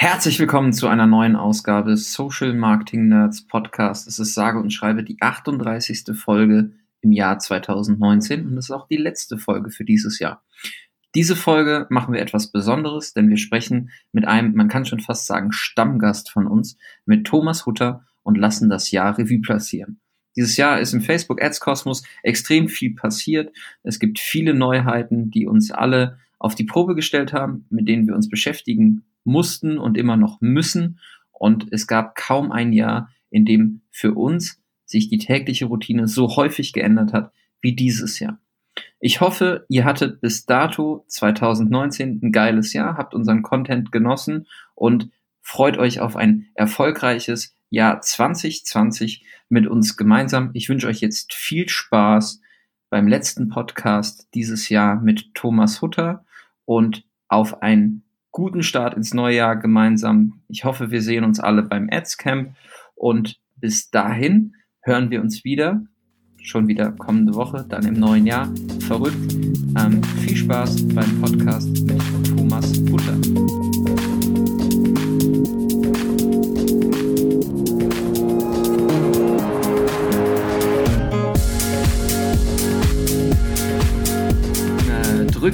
Herzlich willkommen zu einer neuen Ausgabe Social Marketing Nerds Podcast. Es ist sage und schreibe die 38. Folge im Jahr 2019 und es ist auch die letzte Folge für dieses Jahr. Diese Folge machen wir etwas Besonderes, denn wir sprechen mit einem, man kann schon fast sagen, Stammgast von uns, mit Thomas Hutter und lassen das Jahr Revue passieren. Dieses Jahr ist im Facebook Ads Kosmos extrem viel passiert. Es gibt viele Neuheiten, die uns alle auf die Probe gestellt haben, mit denen wir uns beschäftigen mussten und immer noch müssen. Und es gab kaum ein Jahr, in dem für uns sich die tägliche Routine so häufig geändert hat wie dieses Jahr. Ich hoffe, ihr hattet bis dato 2019 ein geiles Jahr, habt unseren Content genossen und freut euch auf ein erfolgreiches Jahr 2020 mit uns gemeinsam. Ich wünsche euch jetzt viel Spaß beim letzten Podcast dieses Jahr mit Thomas Hutter und auf ein guten Start ins neue Jahr gemeinsam. Ich hoffe, wir sehen uns alle beim Ads Camp und bis dahin hören wir uns wieder. Schon wieder kommende Woche, dann im neuen Jahr. Verrückt. Ähm, viel Spaß beim Podcast mit Thomas Butter.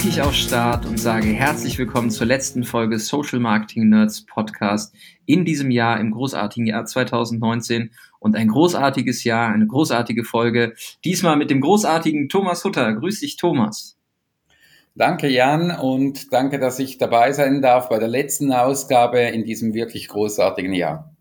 Drücke ich auf Start und sage herzlich willkommen zur letzten Folge Social Marketing Nerds Podcast in diesem Jahr, im großartigen Jahr 2019 und ein großartiges Jahr, eine großartige Folge. Diesmal mit dem großartigen Thomas Hutter. Grüß dich, Thomas. Danke, Jan, und danke, dass ich dabei sein darf bei der letzten Ausgabe in diesem wirklich großartigen Jahr.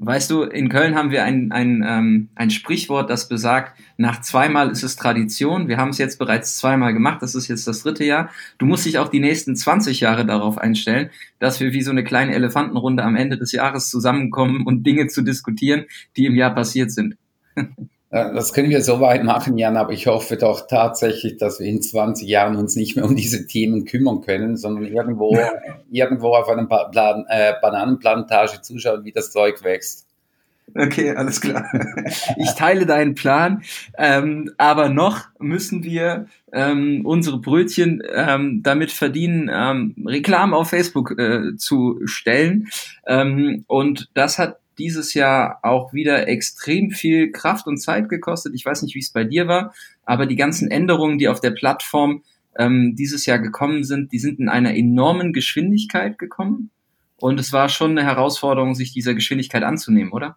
Weißt du, in Köln haben wir ein, ein, ähm, ein Sprichwort, das besagt, nach zweimal ist es Tradition. Wir haben es jetzt bereits zweimal gemacht, das ist jetzt das dritte Jahr. Du musst dich auch die nächsten 20 Jahre darauf einstellen, dass wir wie so eine kleine Elefantenrunde am Ende des Jahres zusammenkommen und Dinge zu diskutieren, die im Jahr passiert sind. Das können wir so weit machen, Jan, aber ich hoffe doch tatsächlich, dass wir in 20 Jahren uns nicht mehr um diese Themen kümmern können, sondern irgendwo, irgendwo auf einer Plan, äh, Bananenplantage zuschauen, wie das Zeug wächst. Okay, alles klar. Ich teile deinen Plan, ähm, aber noch müssen wir ähm, unsere Brötchen ähm, damit verdienen, ähm, Reklame auf Facebook äh, zu stellen. Ähm, und das hat dieses Jahr auch wieder extrem viel Kraft und Zeit gekostet. Ich weiß nicht, wie es bei dir war, aber die ganzen Änderungen, die auf der Plattform ähm, dieses Jahr gekommen sind, die sind in einer enormen Geschwindigkeit gekommen. Und es war schon eine Herausforderung, sich dieser Geschwindigkeit anzunehmen, oder?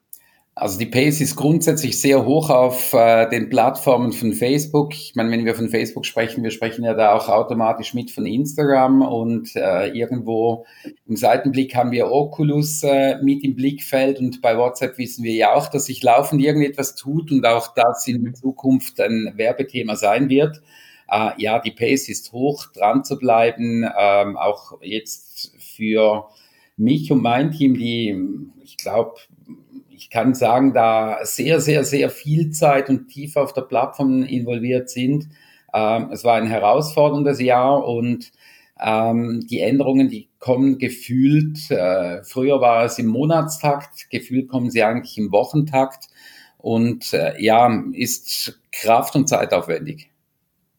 Also die Pace ist grundsätzlich sehr hoch auf äh, den Plattformen von Facebook. Ich meine, wenn wir von Facebook sprechen, wir sprechen ja da auch automatisch mit von Instagram und äh, irgendwo im Seitenblick haben wir Oculus äh, mit im Blickfeld und bei WhatsApp wissen wir ja auch, dass sich laufend irgendetwas tut und auch das in Zukunft ein Werbethema sein wird. Äh, ja, die Pace ist hoch, dran zu bleiben, ähm, auch jetzt für mich und mein Team, die, ich glaube, ich kann sagen, da sehr, sehr, sehr viel Zeit und tief auf der Plattform involviert sind. Ähm, es war ein herausforderndes Jahr und ähm, die Änderungen, die kommen gefühlt, äh, früher war es im Monatstakt, gefühlt kommen sie eigentlich im Wochentakt und äh, ja, ist kraft- und zeitaufwendig.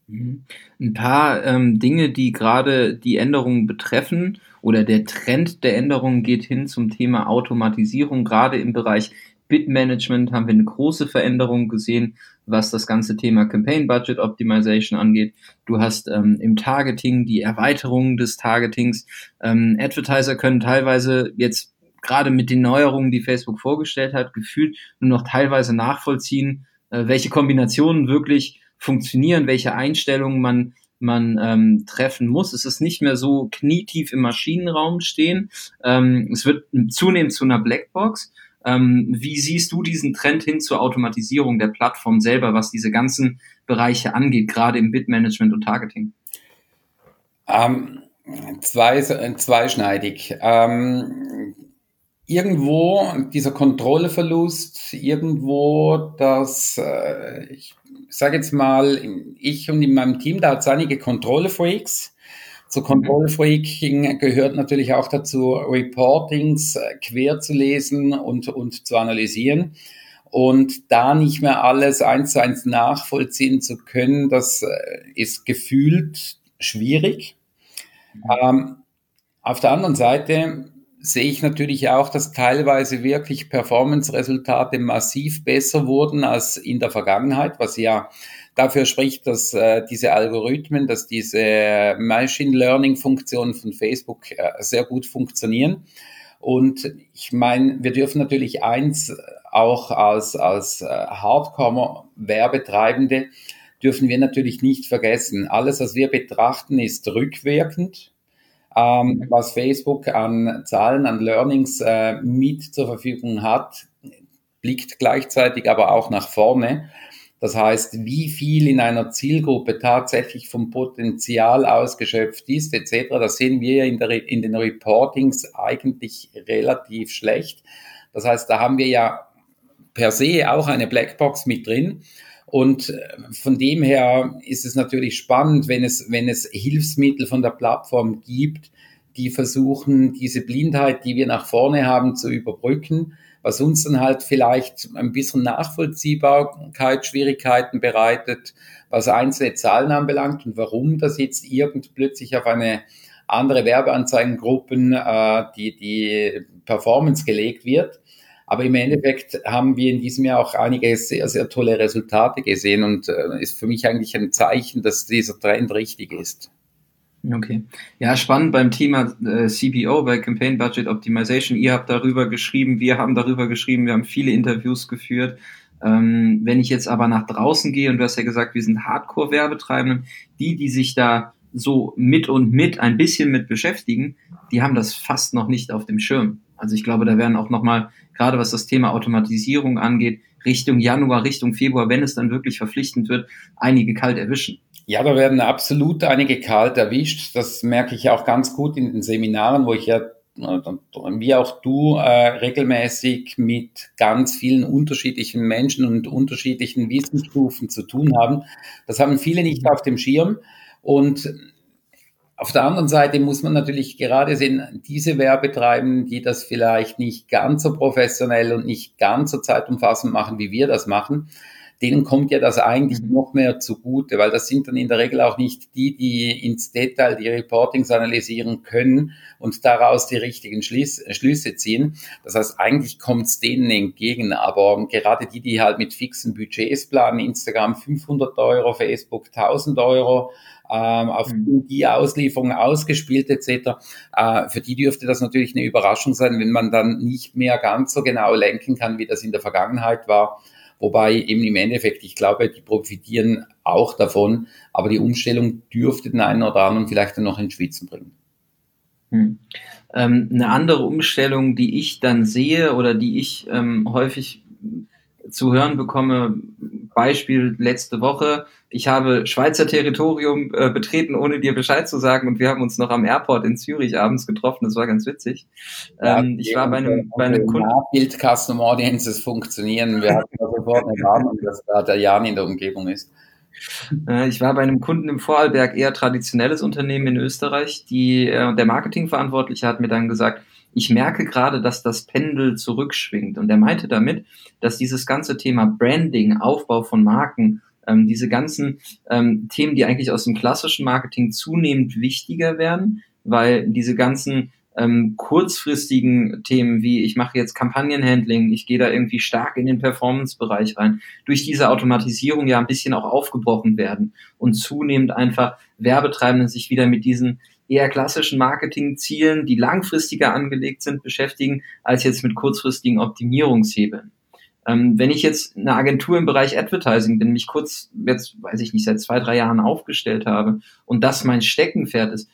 Mhm. Ein paar ähm, Dinge, die gerade die Änderungen betreffen oder der Trend der Änderungen geht hin zum Thema Automatisierung. Gerade im Bereich Bitmanagement haben wir eine große Veränderung gesehen, was das ganze Thema Campaign Budget Optimization angeht. Du hast ähm, im Targeting die Erweiterung des Targetings. Ähm, Advertiser können teilweise jetzt gerade mit den Neuerungen, die Facebook vorgestellt hat, gefühlt nur noch teilweise nachvollziehen, äh, welche Kombinationen wirklich funktionieren, welche Einstellungen man man ähm, treffen muss. Es ist nicht mehr so knietief im Maschinenraum stehen. Ähm, es wird zunehmend zu einer Blackbox. Ähm, wie siehst du diesen Trend hin zur Automatisierung der Plattform selber, was diese ganzen Bereiche angeht, gerade im Bitmanagement und Targeting? Ähm, zwei, zweischneidig. Ähm, irgendwo dieser Kontrollverlust, irgendwo das, äh, ich sage jetzt mal, ich und in meinem Team, da hat es einige Kontrollfreaks. Zu mhm. Kontrollfreaking gehört natürlich auch dazu, Reportings äh, quer zu lesen und, und zu analysieren. Und da nicht mehr alles eins zu eins nachvollziehen zu können, das äh, ist gefühlt schwierig. Mhm. Ähm, auf der anderen Seite sehe ich natürlich auch, dass teilweise wirklich Performance-Resultate massiv besser wurden als in der Vergangenheit, was ja dafür spricht, dass äh, diese Algorithmen, dass diese Machine Learning-Funktionen von Facebook äh, sehr gut funktionieren. Und ich meine, wir dürfen natürlich eins auch als, als äh, Hardcore-Werbetreibende dürfen wir natürlich nicht vergessen. Alles, was wir betrachten, ist rückwirkend. Ähm, was Facebook an Zahlen, an Learnings äh, mit zur Verfügung hat, blickt gleichzeitig aber auch nach vorne. Das heißt, wie viel in einer Zielgruppe tatsächlich vom Potenzial ausgeschöpft ist, etc., das sehen wir in, in den Reportings eigentlich relativ schlecht. Das heißt, da haben wir ja per se auch eine Blackbox mit drin. Und äh, von dem her ist es natürlich spannend, wenn es, wenn es Hilfsmittel von der Plattform gibt, die versuchen, diese Blindheit, die wir nach vorne haben, zu überbrücken, was uns dann halt vielleicht ein bisschen Nachvollziehbarkeit, Schwierigkeiten bereitet, was einzelne Zahlen anbelangt und warum das jetzt irgend plötzlich auf eine andere Werbeanzeigengruppen äh, die, die Performance gelegt wird. Aber im Endeffekt haben wir in diesem Jahr auch einige sehr, sehr tolle Resultate gesehen und äh, ist für mich eigentlich ein Zeichen, dass dieser Trend richtig ist. Okay. Ja, spannend beim Thema äh, CBO, bei Campaign Budget Optimization. Ihr habt darüber geschrieben, wir haben darüber geschrieben, wir haben viele Interviews geführt. Ähm, wenn ich jetzt aber nach draußen gehe, und du hast ja gesagt, wir sind Hardcore-Werbetreibenden, die, die sich da so mit und mit ein bisschen mit beschäftigen, die haben das fast noch nicht auf dem Schirm. Also ich glaube, da werden auch nochmal, gerade was das Thema Automatisierung angeht, Richtung Januar, Richtung Februar, wenn es dann wirklich verpflichtend wird, einige kalt erwischen. Ja, da werden absolut einige kalt erwischt. Das merke ich auch ganz gut in den Seminaren, wo ich ja wie auch du äh, regelmäßig mit ganz vielen unterschiedlichen Menschen und unterschiedlichen Wissensstufen zu tun haben. Das haben viele nicht auf dem Schirm. Und auf der anderen Seite muss man natürlich gerade sehen, diese Werbetreibenden, die das vielleicht nicht ganz so professionell und nicht ganz so zeitumfassend machen, wie wir das machen, denen kommt ja das eigentlich mhm. noch mehr zugute, weil das sind dann in der Regel auch nicht die, die ins Detail die Reportings analysieren können und daraus die richtigen Schlüs Schlüsse ziehen. Das heißt, eigentlich kommt es denen entgegen, aber gerade die, die halt mit fixen Budgets planen, Instagram 500 Euro, Facebook 1000 Euro, auf mhm. die Auslieferung ausgespielt etc. Äh, für die dürfte das natürlich eine Überraschung sein, wenn man dann nicht mehr ganz so genau lenken kann, wie das in der Vergangenheit war. Wobei eben im Endeffekt, ich glaube, die profitieren auch davon, aber die Umstellung dürfte den einen oder anderen vielleicht dann noch ins Schwitzen bringen. Hm. Ähm, eine andere Umstellung, die ich dann sehe oder die ich ähm, häufig zu hören bekomme, Beispiel letzte Woche, ich habe Schweizer Territorium äh, betreten, ohne dir Bescheid zu sagen und wir haben uns noch am Airport in Zürich abends getroffen, das war ganz witzig. Ähm, ja, ich war bei einem, bei einem Kunden... Bild Custom Audiences funktionieren, wir hatten sofort eine Warnung, dass da der Jan in der Umgebung ist. Äh, ich war bei einem Kunden im Vorarlberg, eher traditionelles Unternehmen in Österreich, die, äh, der Marketingverantwortliche hat mir dann gesagt, ich merke gerade, dass das Pendel zurückschwingt. Und er meinte damit, dass dieses ganze Thema Branding, Aufbau von Marken, ähm, diese ganzen ähm, Themen, die eigentlich aus dem klassischen Marketing zunehmend wichtiger werden, weil diese ganzen ähm, kurzfristigen Themen wie ich mache jetzt Kampagnenhandling, ich gehe da irgendwie stark in den Performance-Bereich rein, durch diese Automatisierung ja ein bisschen auch aufgebrochen werden und zunehmend einfach Werbetreibenden sich wieder mit diesen eher klassischen Marketingzielen, die langfristiger angelegt sind, beschäftigen, als jetzt mit kurzfristigen Optimierungshebeln. Ähm, wenn ich jetzt eine Agentur im Bereich Advertising bin, mich kurz, jetzt weiß ich nicht, seit zwei, drei Jahren aufgestellt habe und das mein Steckenpferd ist,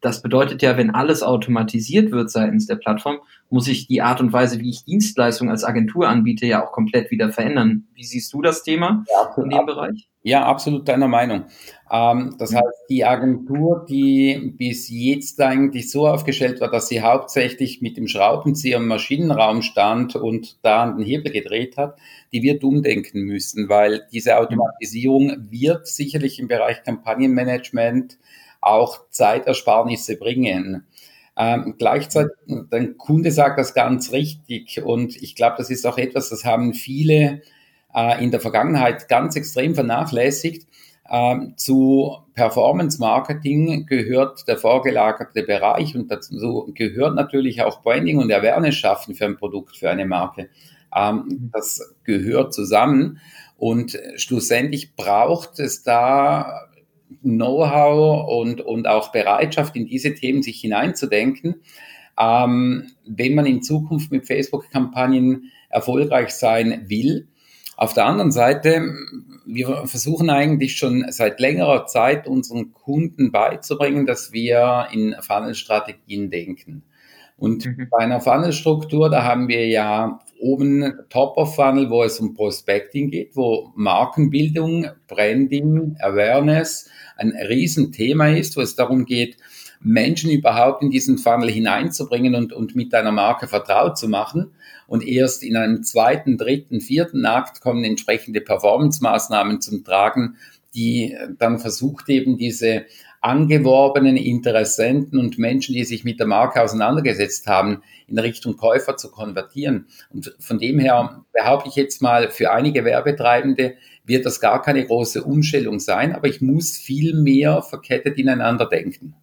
das bedeutet ja, wenn alles automatisiert wird seitens der Plattform, muss ich die Art und Weise, wie ich Dienstleistungen als Agentur anbiete, ja auch komplett wieder verändern. Wie siehst du das Thema ja, in dem Bereich? Ja, absolut deiner Meinung. Ähm, das heißt, die Agentur, die bis jetzt eigentlich so aufgestellt war, dass sie hauptsächlich mit dem Schraubenzieher im Maschinenraum stand und da an den Hebel gedreht hat, die wird umdenken müssen, weil diese Automatisierung wird sicherlich im Bereich Kampagnenmanagement auch Zeitersparnisse bringen. Ähm, gleichzeitig, der Kunde sagt das ganz richtig und ich glaube, das ist auch etwas, das haben viele äh, in der Vergangenheit ganz extrem vernachlässigt. Ähm, zu Performance Marketing gehört der vorgelagerte Bereich und dazu gehört natürlich auch Branding und Awareness schaffen für ein Produkt, für eine Marke. Ähm, das gehört zusammen und schlussendlich braucht es da Know-how und, und auch Bereitschaft, in diese Themen sich hineinzudenken. Ähm, wenn man in Zukunft mit Facebook-Kampagnen erfolgreich sein will. Auf der anderen Seite, wir versuchen eigentlich schon seit längerer Zeit unseren Kunden beizubringen, dass wir in Funnel-Strategien denken. Und mhm. bei einer Funnel-Struktur, da haben wir ja oben Top of Funnel, wo es um Prospecting geht, wo Markenbildung, Branding, Awareness ein Riesenthema ist, wo es darum geht, Menschen überhaupt in diesen Funnel hineinzubringen und, und mit deiner Marke vertraut zu machen. Und erst in einem zweiten, dritten, vierten Akt kommen entsprechende Performance-Maßnahmen zum Tragen, die dann versucht eben diese angeworbenen Interessenten und Menschen, die sich mit der Marke auseinandergesetzt haben, in Richtung Käufer zu konvertieren. Und von dem her behaupte ich jetzt mal, für einige Werbetreibende wird das gar keine große Umstellung sein, aber ich muss viel mehr verkettet ineinander denken.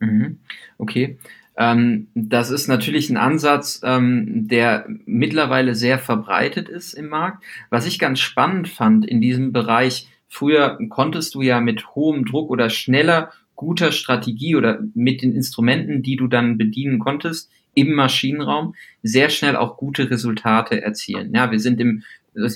Mhm. Okay. Ähm, das ist natürlich ein Ansatz, ähm, der mittlerweile sehr verbreitet ist im Markt. Was ich ganz spannend fand in diesem Bereich, früher konntest du ja mit hohem Druck oder schneller guter Strategie oder mit den Instrumenten, die du dann bedienen konntest, im Maschinenraum sehr schnell auch gute Resultate erzielen. Ja, wir sind im,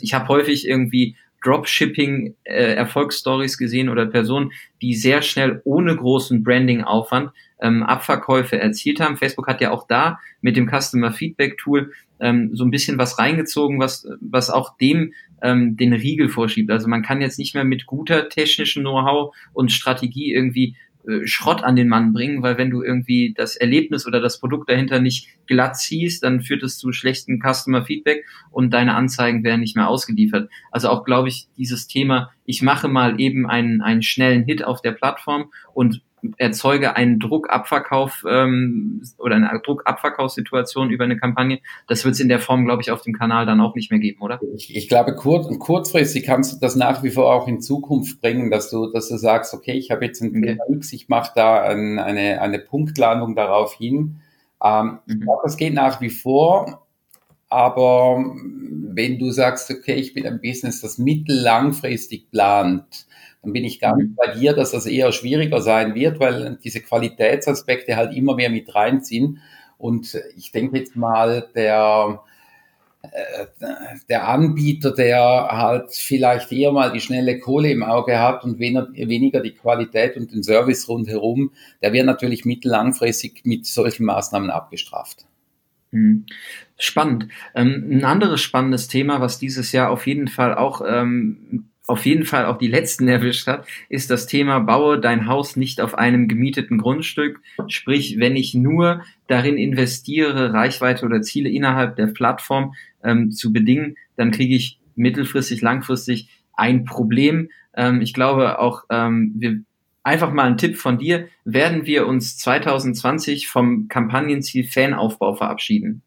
ich habe häufig irgendwie Dropshipping äh, Erfolgsstories gesehen oder Personen, die sehr schnell ohne großen Branding-Aufwand ähm, Abverkäufe erzielt haben. Facebook hat ja auch da mit dem Customer Feedback Tool ähm, so ein bisschen was reingezogen, was, was auch dem ähm, den Riegel vorschiebt. Also man kann jetzt nicht mehr mit guter technischen Know-how und Strategie irgendwie äh, Schrott an den Mann bringen, weil wenn du irgendwie das Erlebnis oder das Produkt dahinter nicht glatt ziehst, dann führt es zu schlechten Customer Feedback und deine Anzeigen werden nicht mehr ausgeliefert. Also auch, glaube ich, dieses Thema, ich mache mal eben einen, einen schnellen Hit auf der Plattform und erzeuge einen Druckabverkauf ähm, oder eine Druckabverkaufssituation über eine Kampagne. Das wird es in der Form, glaube ich, auf dem Kanal dann auch nicht mehr geben, oder? Ich, ich glaube, kurz, kurzfristig kannst du das nach wie vor auch in Zukunft bringen, dass du, dass du sagst, okay, ich habe jetzt ein okay. X, ich mache da ein, eine, eine Punktlandung darauf hin. Ähm, mhm. Ich glaube, das geht nach wie vor. Aber wenn du sagst, okay, ich bin ein Business, das mittellangfristig plant, dann bin ich ganz mhm. bei dir, dass das eher schwieriger sein wird, weil diese Qualitätsaspekte halt immer mehr mit reinziehen. Und ich denke jetzt mal, der, äh, der Anbieter, der halt vielleicht eher mal die schnelle Kohle im Auge hat und weniger die Qualität und den Service rundherum, der wird natürlich mittellangfristig mit solchen Maßnahmen abgestraft. Mhm. Spannend. Ähm, ein anderes spannendes Thema, was dieses Jahr auf jeden Fall auch ähm, auf jeden Fall auch die letzten erwischt hat, ist das Thema baue dein Haus nicht auf einem gemieteten Grundstück. Sprich, wenn ich nur darin investiere, Reichweite oder Ziele innerhalb der Plattform ähm, zu bedingen, dann kriege ich mittelfristig, langfristig ein Problem. Ähm, ich glaube auch, ähm, wir einfach mal ein Tipp von dir, werden wir uns 2020 vom Kampagnenziel Fanaufbau verabschieden?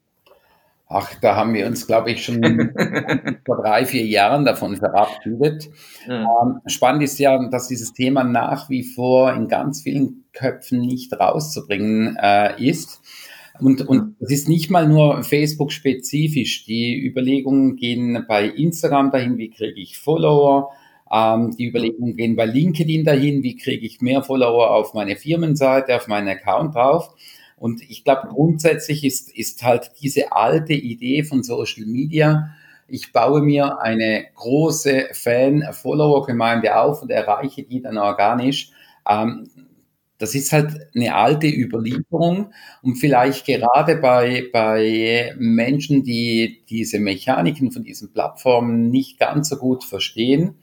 Ach, da haben wir uns, glaube ich, schon vor drei, vier Jahren davon verabschiedet. Ja. Ähm, spannend ist ja, dass dieses Thema nach wie vor in ganz vielen Köpfen nicht rauszubringen äh, ist. Und, und es ist nicht mal nur Facebook-spezifisch. Die Überlegungen gehen bei Instagram dahin, wie kriege ich Follower. Ähm, die Überlegungen gehen bei LinkedIn dahin, wie kriege ich mehr Follower auf meine Firmenseite, auf meinen Account drauf. Und ich glaube, grundsätzlich ist, ist halt diese alte Idee von Social Media, ich baue mir eine große Fan-Follower-Gemeinde auf und erreiche die dann organisch. Ähm, das ist halt eine alte Überlieferung und vielleicht gerade bei, bei Menschen, die diese Mechaniken von diesen Plattformen nicht ganz so gut verstehen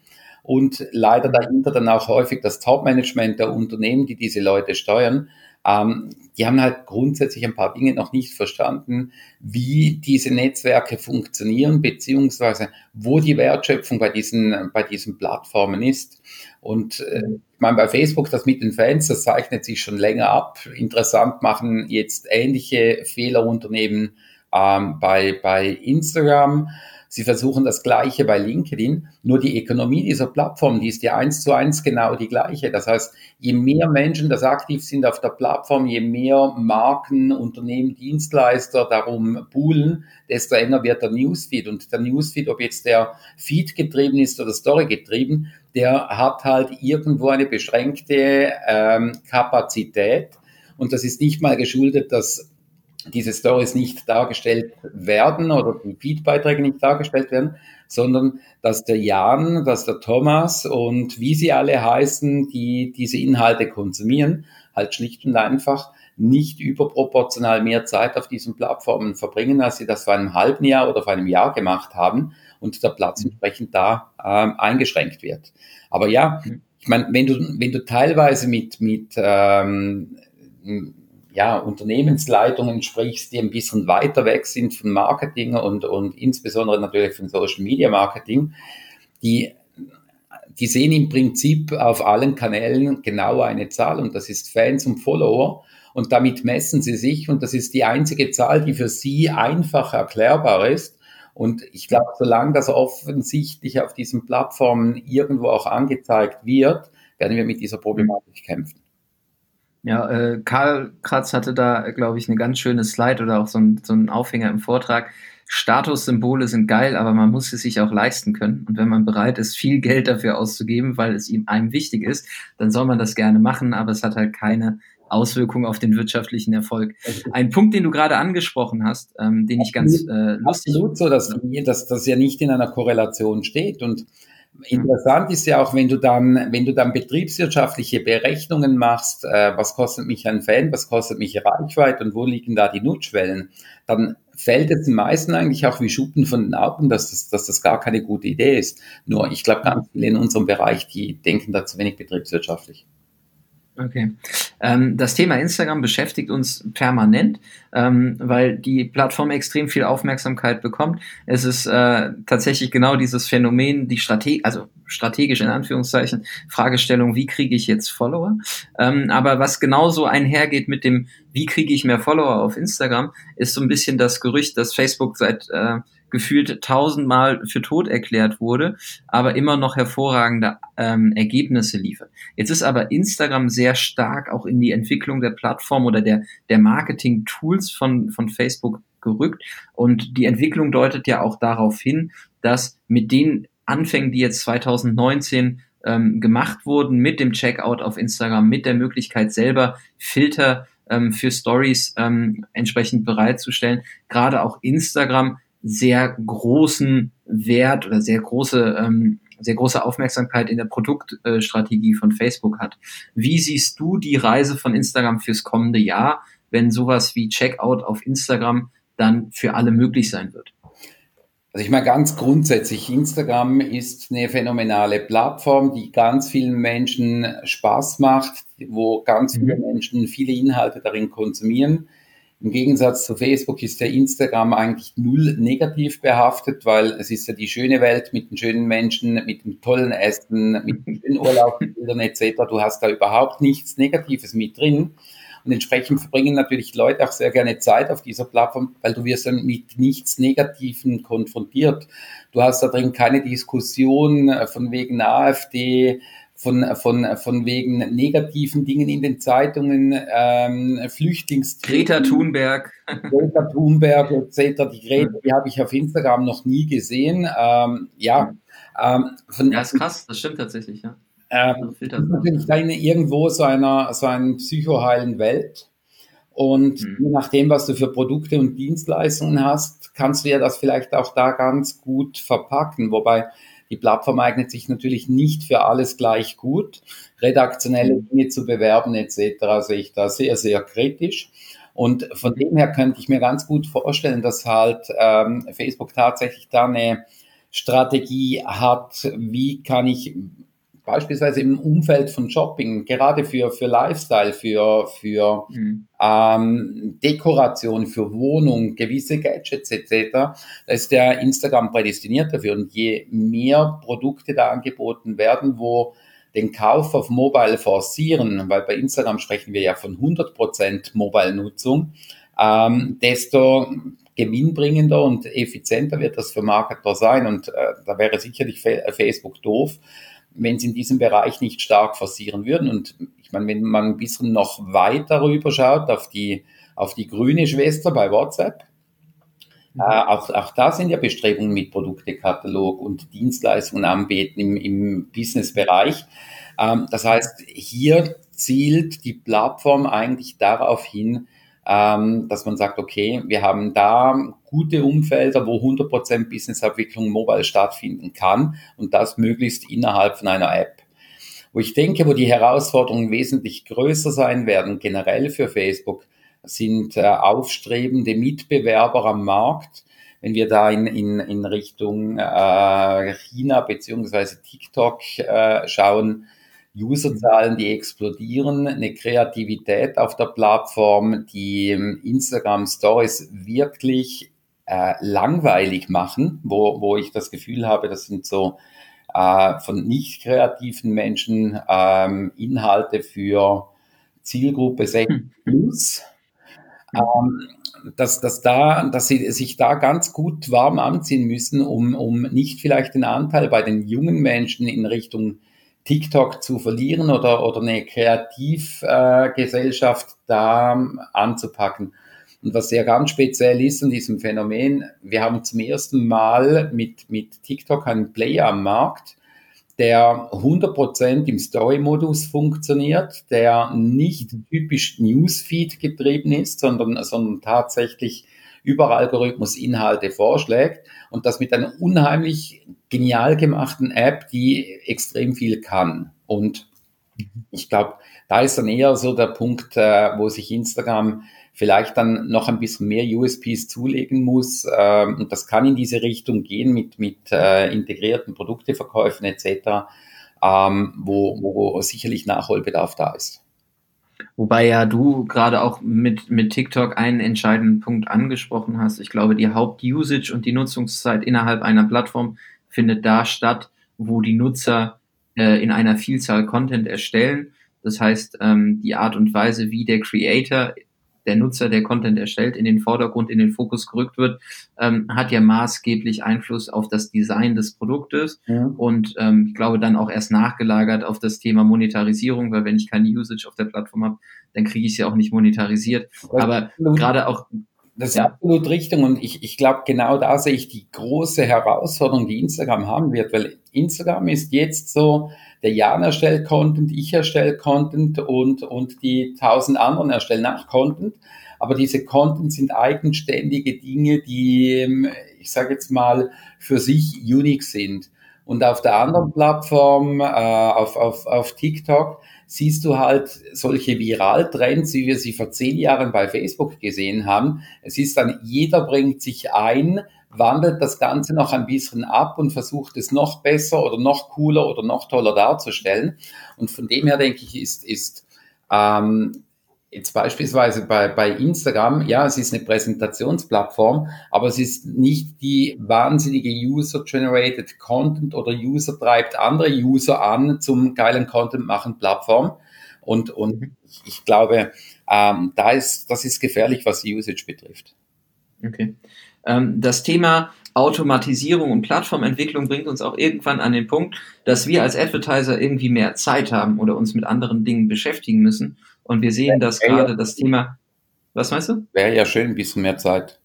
und leider dahinter dann auch häufig das Top-Management der Unternehmen, die diese Leute steuern, ähm, die haben halt grundsätzlich ein paar Dinge noch nicht verstanden, wie diese Netzwerke funktionieren, beziehungsweise wo die Wertschöpfung bei diesen, bei diesen Plattformen ist. Und äh, ich meine, bei Facebook, das mit den Fans, das zeichnet sich schon länger ab. Interessant machen jetzt ähnliche Fehlerunternehmen ähm, bei, bei Instagram. Sie versuchen das Gleiche bei LinkedIn, nur die Ökonomie dieser Plattform, die ist ja eins zu eins genau die gleiche. Das heißt, je mehr Menschen das aktiv sind auf der Plattform, je mehr Marken, Unternehmen, Dienstleister darum buhlen, desto enger wird der Newsfeed. Und der Newsfeed, ob jetzt der Feed getrieben ist oder Story getrieben, der hat halt irgendwo eine beschränkte ähm, Kapazität. Und das ist nicht mal geschuldet, dass diese Stories nicht dargestellt werden oder die Feedbeiträge nicht dargestellt werden, sondern dass der Jan, dass der Thomas und wie sie alle heißen, die diese Inhalte konsumieren, halt schlicht und einfach nicht überproportional mehr Zeit auf diesen Plattformen verbringen, als sie das vor einem halben Jahr oder vor einem Jahr gemacht haben und der Platz entsprechend da ähm, eingeschränkt wird. Aber ja, ich meine, wenn du, wenn du teilweise mit, mit ähm, ja, Unternehmensleitungen sprichst, die ein bisschen weiter weg sind von Marketing und, und insbesondere natürlich von Social Media Marketing, die, die sehen im Prinzip auf allen Kanälen genau eine Zahl und das ist Fans und Follower und damit messen sie sich und das ist die einzige Zahl, die für sie einfach erklärbar ist. Und ich glaube, solange das offensichtlich auf diesen Plattformen irgendwo auch angezeigt wird, werden wir mit dieser Problematik kämpfen. Ja, äh, Karl Kratz hatte da, glaube ich, eine ganz schöne Slide oder auch so ein, so ein Aufhänger im Vortrag. Statussymbole sind geil, aber man muss es sich auch leisten können. Und wenn man bereit ist, viel Geld dafür auszugeben, weil es ihm einem wichtig ist, dann soll man das gerne machen, aber es hat halt keine Auswirkungen auf den wirtschaftlichen Erfolg. Ein Punkt, den du gerade angesprochen hast, ähm, den ich ganz äh, lustig. Absolut so, dass, dass das ja nicht in einer Korrelation steht und Interessant ist ja auch, wenn du dann, wenn du dann betriebswirtschaftliche Berechnungen machst, äh, was kostet mich ein Fan, was kostet mich Reichweite und wo liegen da die Nutzschwellen, dann fällt es den meisten eigentlich auch wie Schuppen von den Augen, dass das, dass das gar keine gute Idee ist. Nur ich glaube, ganz viele in unserem Bereich, die denken da zu wenig betriebswirtschaftlich. Okay. Ähm, das Thema Instagram beschäftigt uns permanent, ähm, weil die Plattform extrem viel Aufmerksamkeit bekommt. Es ist äh, tatsächlich genau dieses Phänomen, die Strate also strategisch in Anführungszeichen Fragestellung, wie kriege ich jetzt Follower? Ähm, aber was genauso einhergeht mit dem, wie kriege ich mehr Follower auf Instagram, ist so ein bisschen das Gerücht, dass Facebook seit äh, gefühlt tausendmal für tot erklärt wurde, aber immer noch hervorragende ähm, Ergebnisse liefert. Jetzt ist aber Instagram sehr stark auch in die Entwicklung der Plattform oder der, der Marketing-Tools von, von Facebook gerückt und die Entwicklung deutet ja auch darauf hin, dass mit den Anfängen, die jetzt 2019 ähm, gemacht wurden, mit dem Checkout auf Instagram, mit der Möglichkeit selber Filter ähm, für Stories ähm, entsprechend bereitzustellen, gerade auch Instagram sehr großen Wert oder sehr große, ähm, sehr große Aufmerksamkeit in der Produktstrategie von Facebook hat. Wie siehst du die Reise von Instagram fürs kommende Jahr, wenn sowas wie Checkout auf Instagram dann für alle möglich sein wird? Also ich meine ganz grundsätzlich, Instagram ist eine phänomenale Plattform, die ganz vielen Menschen Spaß macht, wo ganz viele mhm. Menschen viele Inhalte darin konsumieren. Im Gegensatz zu Facebook ist der Instagram eigentlich null negativ behaftet, weil es ist ja die schöne Welt mit den schönen Menschen, mit dem tollen Essen, mit den schönen Urlaubsbildern etc. Du hast da überhaupt nichts Negatives mit drin. Und entsprechend verbringen natürlich Leute auch sehr gerne Zeit auf dieser Plattform, weil du wirst dann mit nichts Negativen konfrontiert. Du hast da drin keine Diskussion von wegen AfD, von, von, von wegen negativen Dingen in den Zeitungen, ähm, Flüchtlings... Greta Thunberg. Greta Thunberg etc. Die Greta, die habe ich auf Instagram noch nie gesehen. Ähm, ja, ähm, von, ja, ist krass, das stimmt tatsächlich, ja. Ähm, natürlich da irgendwo so einer, so einer psychoheilen Welt. Und mhm. je nachdem, was du für Produkte und Dienstleistungen hast, kannst du ja das vielleicht auch da ganz gut verpacken. Wobei die Plattform eignet sich natürlich nicht für alles gleich gut. Redaktionelle. Dinge zu bewerben etc. sehe ich da sehr, sehr kritisch. Und von dem her könnte ich mir ganz gut vorstellen, dass halt ähm, Facebook tatsächlich da eine Strategie hat, wie kann ich beispielsweise im Umfeld von Shopping, gerade für, für Lifestyle, für, für mhm. ähm, Dekoration, für Wohnung, gewisse Gadgets etc., da ist der Instagram prädestiniert dafür. Und je mehr Produkte da angeboten werden, wo den Kauf auf Mobile forcieren, weil bei Instagram sprechen wir ja von 100% Mobile-Nutzung, ähm, desto gewinnbringender und effizienter wird das für Marketer sein. Und äh, da wäre sicherlich Facebook doof, wenn sie in diesem Bereich nicht stark forcieren würden. Und ich meine, wenn man ein bisschen noch weiter rüber schaut auf die, auf die grüne Schwester bei WhatsApp, mhm. äh, auch, auch da sind ja Bestrebungen mit Produktekatalog und Dienstleistungen anbieten im, im Businessbereich. Ähm, das heißt, hier zielt die Plattform eigentlich darauf hin, ähm, dass man sagt, okay, wir haben da gute Umfelder, wo 100% Businessabwicklung mobile stattfinden kann und das möglichst innerhalb von einer App. Wo ich denke, wo die Herausforderungen wesentlich größer sein werden, generell für Facebook, sind äh, aufstrebende Mitbewerber am Markt. Wenn wir da in, in, in Richtung äh, China beziehungsweise TikTok äh, schauen, Userzahlen, die explodieren, eine Kreativität auf der Plattform, die ähm, Instagram Stories wirklich äh, langweilig machen, wo, wo ich das Gefühl habe, das sind so äh, von nicht kreativen Menschen ähm, Inhalte für Zielgruppe 6 hm. plus. Ähm, dass, dass, da, dass sie sich da ganz gut warm anziehen müssen, um, um nicht vielleicht den Anteil bei den jungen Menschen in Richtung TikTok zu verlieren oder, oder eine Kreativgesellschaft äh, da anzupacken. Und was sehr ganz speziell ist an diesem Phänomen, wir haben zum ersten Mal mit, mit TikTok einen Player am Markt, der 100% im Story-Modus funktioniert, der nicht typisch Newsfeed getrieben ist, sondern, sondern tatsächlich über Algorithmus Inhalte vorschlägt und das mit einer unheimlich genial gemachten App, die extrem viel kann. Und ich glaube, da ist dann eher so der Punkt, äh, wo sich Instagram vielleicht dann noch ein bisschen mehr USPs zulegen muss. Ähm, und das kann in diese Richtung gehen mit, mit äh, integrierten Produkteverkäufen etc., ähm, wo, wo sicherlich Nachholbedarf da ist. Wobei ja du gerade auch mit, mit TikTok einen entscheidenden Punkt angesprochen hast. Ich glaube, die Hauptusage und die Nutzungszeit innerhalb einer Plattform findet da statt, wo die Nutzer äh, in einer Vielzahl Content erstellen. Das heißt, ähm, die Art und Weise, wie der Creator der Nutzer, der Content erstellt, in den Vordergrund, in den Fokus gerückt wird, ähm, hat ja maßgeblich Einfluss auf das Design des Produktes ja. und ähm, ich glaube dann auch erst nachgelagert auf das Thema Monetarisierung, weil wenn ich keine Usage auf der Plattform habe, dann kriege ich es ja auch nicht monetarisiert. Aber gerade auch das ist ja. absolut Richtung und ich, ich glaube, genau da sehe ich die große Herausforderung, die Instagram haben wird, weil Instagram ist jetzt so, der Jan erstellt Content, ich erstelle Content und, und die tausend anderen erstellen nach Content. Aber diese Content sind eigenständige Dinge, die, ähm, ich sage jetzt mal, für sich unique sind. Und auf der anderen Plattform, äh, auf, auf, auf TikTok, siehst du halt solche Viraltrends, wie wir sie vor zehn Jahren bei Facebook gesehen haben. Es ist dann, jeder bringt sich ein, wandelt das Ganze noch ein bisschen ab und versucht es noch besser oder noch cooler oder noch toller darzustellen. Und von dem her denke ich, ist, ist ähm, jetzt beispielsweise bei, bei Instagram, ja, es ist eine Präsentationsplattform, aber es ist nicht die wahnsinnige User-Generated Content oder User treibt andere User an zum geilen Content machen Plattform. Und, und mhm. ich, ich glaube, ähm, da ist, das ist gefährlich, was Usage betrifft. Okay. Ähm, das Thema Automatisierung und Plattformentwicklung bringt uns auch irgendwann an den Punkt, dass wir als Advertiser irgendwie mehr Zeit haben oder uns mit anderen Dingen beschäftigen müssen. Und wir sehen, dass gerade das Thema, was meinst du? Wäre ja schön, ein bisschen mehr Zeit.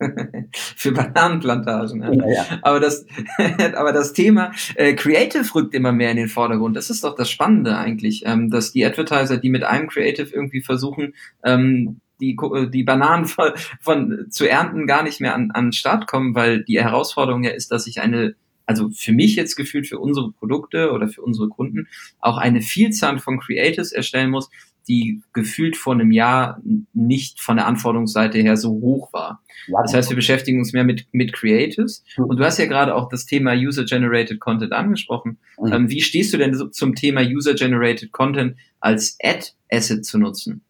für Bananenplantagen. Ja. Ja, ja. Aber, das, aber das Thema äh, Creative rückt immer mehr in den Vordergrund. Das ist doch das Spannende eigentlich, ähm, dass die Advertiser, die mit einem Creative irgendwie versuchen, ähm, die, äh, die Bananen von, von zu ernten, gar nicht mehr an, an den Start kommen, weil die Herausforderung ja ist, dass ich eine also für mich jetzt gefühlt für unsere Produkte oder für unsere Kunden auch eine Vielzahl von Creatives erstellen muss, die gefühlt vor einem Jahr nicht von der Anforderungsseite her so hoch war. Das heißt, wir beschäftigen uns mehr mit, mit Creatives. Hm. Und du hast ja gerade auch das Thema User-Generated Content angesprochen. Mhm. Ähm, wie stehst du denn zum Thema User-Generated Content als Ad-Asset zu nutzen?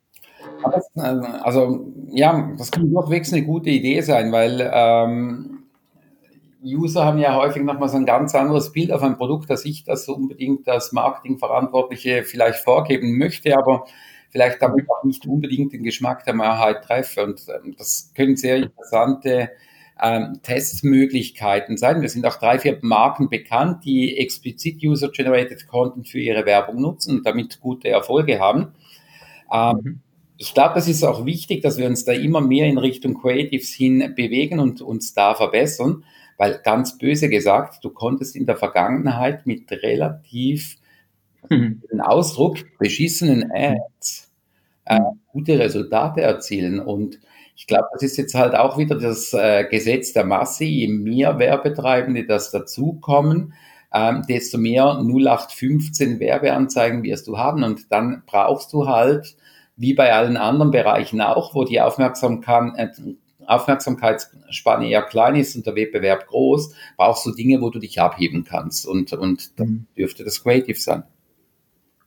Also, ja, das kann durchwegs eine gute Idee sein, weil ähm, User haben ja häufig nochmal so ein ganz anderes Bild auf ein Produkt, dass ich das unbedingt als Marketingverantwortliche vielleicht vorgeben möchte, aber vielleicht aber auch nicht unbedingt den Geschmack der Mehrheit treffe. Und ähm, das können sehr interessante ähm, Testmöglichkeiten sein. Wir sind auch drei, vier Marken bekannt, die explizit User-Generated Content für ihre Werbung nutzen und damit gute Erfolge haben. Ähm, mhm. Ich glaube, das ist auch wichtig, dass wir uns da immer mehr in Richtung Creatives hin bewegen und uns da verbessern, weil ganz böse gesagt, du konntest in der Vergangenheit mit relativ mhm. den Ausdruck beschissenen Ads äh, gute Resultate erzielen und ich glaube, das ist jetzt halt auch wieder das äh, Gesetz der Masse. Je mehr Werbetreibende das dazukommen, ähm, desto mehr 0815 Werbeanzeigen wirst du haben. Und dann brauchst du halt, wie bei allen anderen Bereichen auch, wo die Aufmerksamkeit, Aufmerksamkeitsspanne eher klein ist und der Wettbewerb groß, brauchst du Dinge, wo du dich abheben kannst. Und, und dann mhm. dürfte das Creative sein.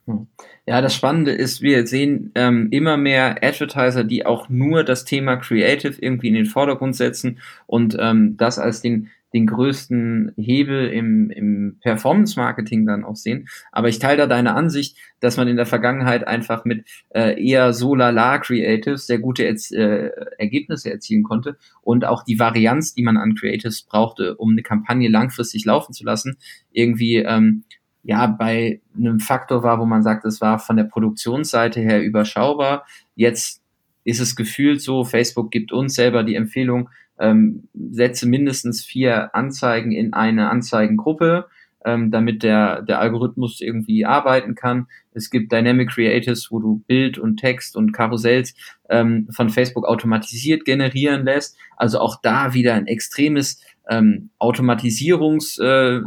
Hm. Ja, das Spannende ist, wir sehen ähm, immer mehr Advertiser, die auch nur das Thema Creative irgendwie in den Vordergrund setzen und ähm, das als den, den größten Hebel im, im Performance-Marketing dann auch sehen. Aber ich teile da deine Ansicht, dass man in der Vergangenheit einfach mit äh, eher so lala Creatives sehr gute Erz äh, Ergebnisse erzielen konnte und auch die Varianz, die man an Creatives brauchte, um eine Kampagne langfristig laufen zu lassen, irgendwie ähm, ja bei einem Faktor war, wo man sagt, es war von der Produktionsseite her überschaubar. Jetzt ist es gefühlt so, Facebook gibt uns selber die Empfehlung, ähm, setze mindestens vier Anzeigen in eine Anzeigengruppe, ähm, damit der, der Algorithmus irgendwie arbeiten kann. Es gibt Dynamic Creatives, wo du Bild und Text und Karussells ähm, von Facebook automatisiert generieren lässt. Also auch da wieder ein extremes ähm, Automatisierungs, äh,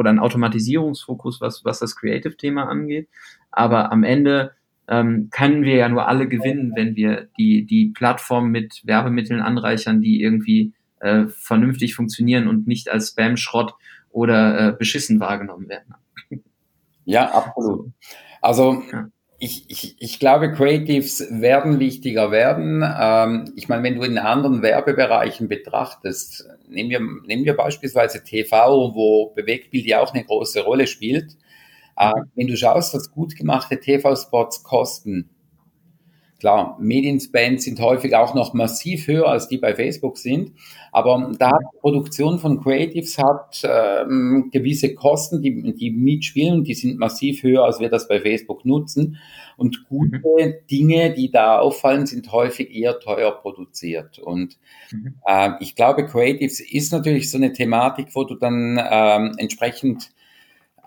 oder ein Automatisierungsfokus, was, was das Creative-Thema angeht. Aber am Ende ähm, können wir ja nur alle gewinnen, wenn wir die, die Plattform mit Werbemitteln anreichern, die irgendwie äh, vernünftig funktionieren und nicht als Spam-Schrott oder äh, beschissen wahrgenommen werden. Ja, absolut. Also ja ich, ich, ich glaube, Creatives werden wichtiger werden. Ähm, ich meine, wenn du in anderen Werbebereichen betrachtest, nehmen wir, nehmen wir beispielsweise TV, wo Bewegtbild ja auch eine große Rolle spielt. Äh, wenn du schaust, was gut gemachte TV-Spots kosten, Klar, Medienspends sind häufig auch noch massiv höher als die bei Facebook sind, aber da hat die Produktion von Creatives hat ähm, gewisse Kosten, die, die mitspielen, die sind massiv höher, als wir das bei Facebook nutzen. Und gute mhm. Dinge, die da auffallen, sind häufig eher teuer produziert. Und mhm. äh, ich glaube, Creatives ist natürlich so eine Thematik, wo du dann ähm, entsprechend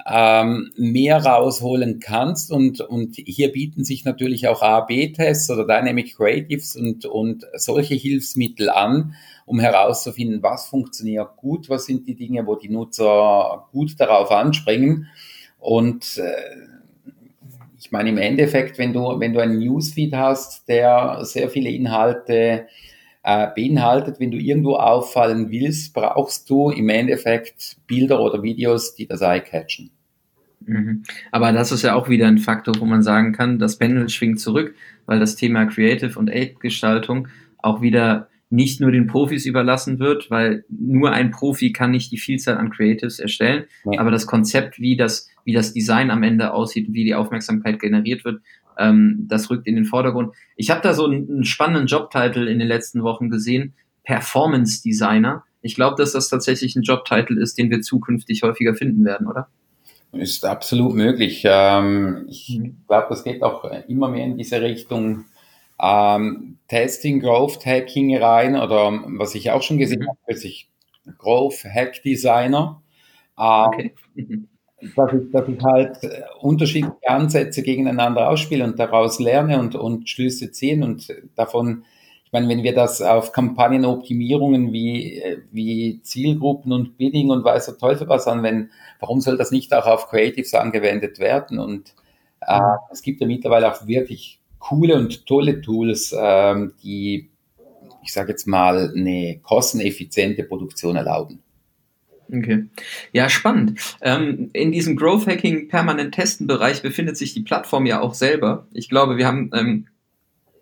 ähm, mehr rausholen kannst. Und, und hier bieten sich natürlich auch A-B-Tests oder Dynamic Creatives und, und solche Hilfsmittel an, um herauszufinden, was funktioniert gut, was sind die Dinge, wo die Nutzer gut darauf anspringen. Und äh, ich meine, im Endeffekt, wenn du, wenn du einen Newsfeed hast, der sehr viele Inhalte äh, beinhaltet, wenn du irgendwo auffallen willst, brauchst du im Endeffekt Bilder oder Videos, die das Eye catchen. Mhm. Aber das ist ja auch wieder ein Faktor, wo man sagen kann, das Pendel schwingt zurück, weil das Thema Creative und Aid-Gestaltung auch wieder nicht nur den Profis überlassen wird, weil nur ein Profi kann nicht die Vielzahl an Creatives erstellen, ja. aber das Konzept, wie das, wie das Design am Ende aussieht, wie die Aufmerksamkeit generiert wird, ähm, das rückt in den Vordergrund. Ich habe da so einen, einen spannenden Jobtitel in den letzten Wochen gesehen, Performance Designer. Ich glaube, dass das tatsächlich ein Jobtitel ist, den wir zukünftig häufiger finden werden, oder? Ist absolut möglich. Ähm, ich mhm. glaube, das geht auch immer mehr in diese Richtung ähm, Testing, Growth Hacking rein oder was ich auch schon gesehen mhm. habe, plötzlich Growth Hack Designer. Ähm, okay. Dass ich, dass ich halt unterschiedliche Ansätze gegeneinander ausspiele und daraus lerne und, und Schlüsse ziehen und davon, ich meine, wenn wir das auf Kampagnenoptimierungen wie, wie Zielgruppen und Bidding und weiß der Teufel was anwenden, warum soll das nicht auch auf Creatives angewendet werden? Und äh, es gibt ja mittlerweile auch wirklich coole und tolle Tools, ähm, die, ich sage jetzt mal, eine kosteneffiziente Produktion erlauben. Okay. Ja, spannend. Ähm, in diesem Growth Hacking permanent testen Bereich befindet sich die Plattform ja auch selber. Ich glaube, wir haben ähm,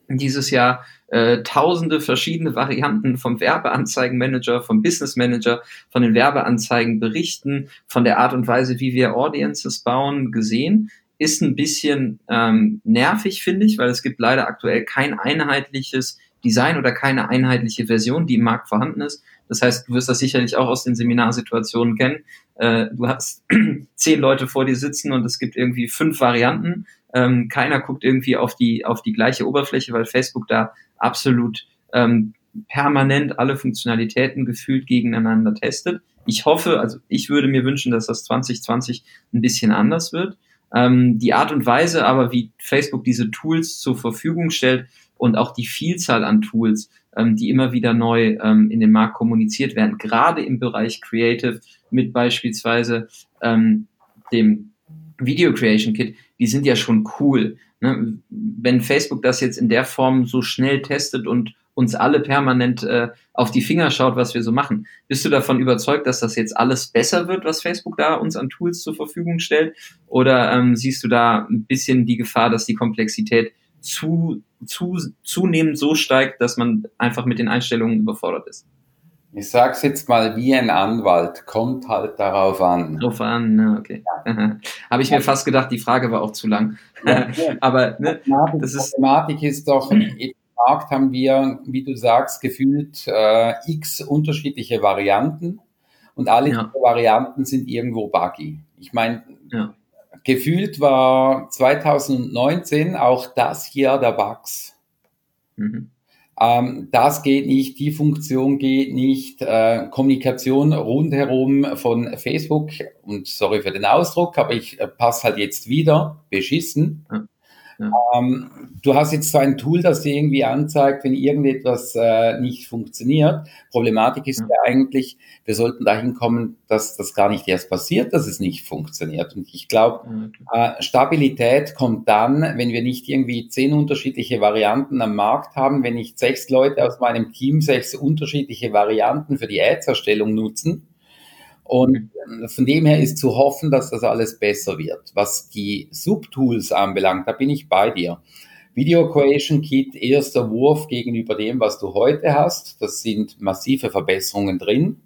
dieses Jahr äh, tausende verschiedene Varianten vom Werbeanzeigenmanager, vom Business Manager, von den Werbeanzeigen berichten, von der Art und Weise, wie wir Audiences bauen, gesehen. ist ein bisschen ähm, nervig, finde ich, weil es gibt leider aktuell kein einheitliches Design oder keine einheitliche Version, die im Markt vorhanden ist. Das heißt, du wirst das sicherlich auch aus den Seminarsituationen kennen. Äh, du hast zehn Leute vor dir sitzen und es gibt irgendwie fünf Varianten. Ähm, keiner guckt irgendwie auf die, auf die gleiche Oberfläche, weil Facebook da absolut ähm, permanent alle Funktionalitäten gefühlt gegeneinander testet. Ich hoffe, also ich würde mir wünschen, dass das 2020 ein bisschen anders wird. Ähm, die Art und Weise aber, wie Facebook diese Tools zur Verfügung stellt und auch die Vielzahl an Tools, ähm, die immer wieder neu ähm, in den Markt kommuniziert werden, gerade im Bereich Creative mit beispielsweise ähm, dem Video Creation Kit, die sind ja schon cool. Ne? Wenn Facebook das jetzt in der Form so schnell testet und uns alle permanent äh, auf die Finger schaut, was wir so machen. Bist du davon überzeugt, dass das jetzt alles besser wird, was Facebook da uns an Tools zur Verfügung stellt? Oder ähm, siehst du da ein bisschen die Gefahr, dass die Komplexität zu, zu, zunehmend so steigt, dass man einfach mit den Einstellungen überfordert ist? Ich sag's jetzt mal wie ein Anwalt, kommt halt darauf an. Darauf an, ne, okay. Ja. Habe ich mir fast gedacht, die Frage war auch zu lang. Ja. Aber ne, das ist Thematik ist doch, Markt haben wir, wie du sagst, gefühlt äh, x unterschiedliche Varianten und alle ja. Varianten sind irgendwo buggy. Ich meine, ja. Gefühlt war 2019 auch das Jahr der Bugs. Mhm. Ähm, das geht nicht, die Funktion geht nicht, äh, Kommunikation rundherum von Facebook und sorry für den Ausdruck, aber ich äh, passe halt jetzt wieder, beschissen. Ja. Ja. Ähm, du hast jetzt so ein Tool, das dir irgendwie anzeigt, wenn irgendetwas äh, nicht funktioniert. Problematik ist ja. ja eigentlich, wir sollten dahin kommen, dass das gar nicht erst passiert, dass es nicht funktioniert. Und ich glaube, ja, äh, Stabilität kommt dann, wenn wir nicht irgendwie zehn unterschiedliche Varianten am Markt haben, wenn nicht sechs Leute aus meinem Team sechs unterschiedliche Varianten für die Ads-Erstellung nutzen und ähm, von dem her ist zu hoffen, dass das alles besser wird. Was die Subtools anbelangt, da bin ich bei dir. Video Creation Kit, erster Wurf gegenüber dem, was du heute hast. Das sind massive Verbesserungen drin.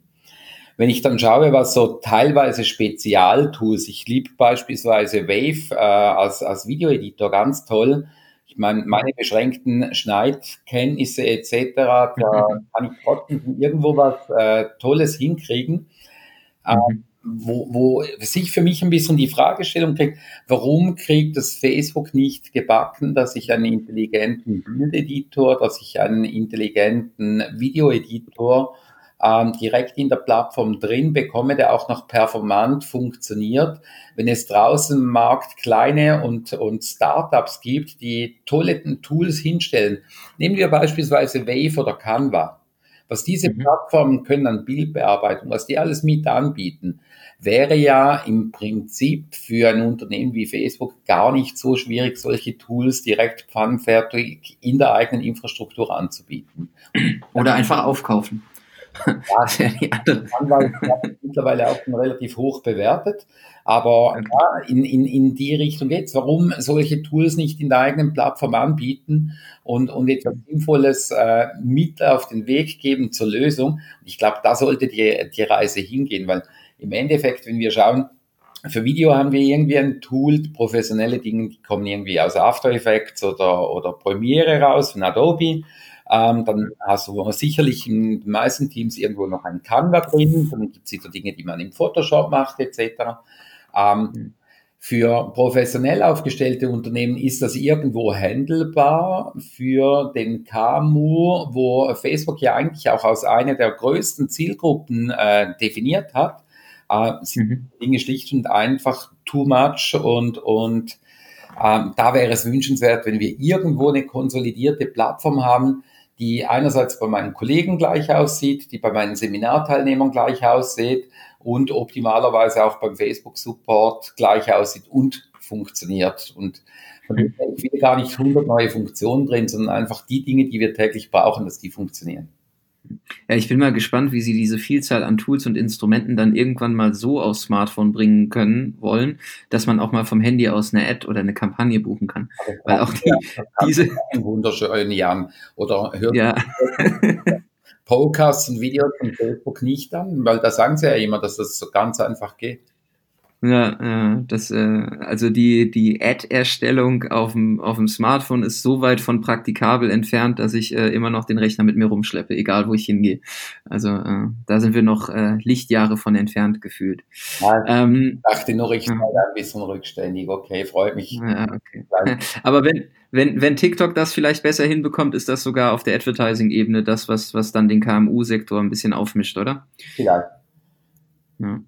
Wenn ich dann schaue, was so teilweise Spezialtools, ich liebe beispielsweise Wave äh, als, als Videoeditor ganz toll. Ich meine, meine beschränkten Schneidkenntnisse etc., da kann ich trotzdem irgendwo was äh, Tolles hinkriegen. Mhm. Wo, wo sich für mich ein bisschen die Fragestellung kriegt, warum kriegt das Facebook nicht gebacken, dass ich einen intelligenten Bildeditor, dass ich einen intelligenten Videoeditor ähm, direkt in der Plattform drin bekomme, der auch noch performant funktioniert. Wenn es draußen im Markt kleine und, und Startups gibt, die tolle Tools hinstellen, nehmen wir beispielsweise Wave oder Canva. Was diese mhm. Plattformen können an Bildbearbeitung, was die alles mit anbieten, wäre ja im Prinzip für ein Unternehmen wie Facebook gar nicht so schwierig, solche Tools direkt pfannenfertig in der eigenen Infrastruktur anzubieten. Oder einfach aufkaufen. Ja, die. Anwalt mittlerweile auch schon relativ hoch bewertet. Aber okay. ja, in, in, in die Richtung geht's. Warum solche Tools nicht in der eigenen Plattform anbieten und, und etwas Sinnvolles äh, mit auf den Weg geben zur Lösung? Ich glaube, da sollte die, die Reise hingehen, weil im Endeffekt, wenn wir schauen, für Video haben wir irgendwie ein Tool, professionelle Dinge, die kommen irgendwie aus After Effects oder, oder Premiere raus von Adobe. Ähm, dann hast du sicherlich in den meisten Teams irgendwo noch ein Canva drin, dann gibt es sicher Dinge, die man im Photoshop macht, etc. Ähm, mhm. Für professionell aufgestellte Unternehmen ist das irgendwo handelbar. Für den KMU, wo Facebook ja eigentlich auch als eine der größten Zielgruppen äh, definiert hat, äh, sind mhm. Dinge schlicht und einfach too much und, und ähm, da wäre es wünschenswert, wenn wir irgendwo eine konsolidierte Plattform haben, die einerseits bei meinen Kollegen gleich aussieht, die bei meinen Seminarteilnehmern gleich aussieht und optimalerweise auch beim Facebook-Support gleich aussieht und funktioniert. Und ich will gar nicht 100 neue Funktionen drin, sondern einfach die Dinge, die wir täglich brauchen, dass die funktionieren. Ja, ich bin mal gespannt, wie sie diese Vielzahl an Tools und Instrumenten dann irgendwann mal so aufs Smartphone bringen können wollen, dass man auch mal vom Handy aus eine Ad oder eine Kampagne buchen kann. Weil auch die, ja, diese wunderschönen Jahren oder hört ja. Podcasts und Videos von Facebook nicht an, weil da sagen sie ja immer, dass das so ganz einfach geht. Ja, ja das, äh, also die, die Ad-Erstellung auf dem, auf dem Smartphone ist so weit von praktikabel entfernt, dass ich äh, immer noch den Rechner mit mir rumschleppe, egal wo ich hingehe. Also äh, da sind wir noch äh, Lichtjahre von entfernt gefühlt. Ja, ähm, ich dachte nur, ich sei ein bisschen rückständig. Okay, freut mich. Ja, okay. Aber wenn, wenn, wenn TikTok das vielleicht besser hinbekommt, ist das sogar auf der Advertising-Ebene das, was, was dann den KMU-Sektor ein bisschen aufmischt, oder? Vielleicht. Ja.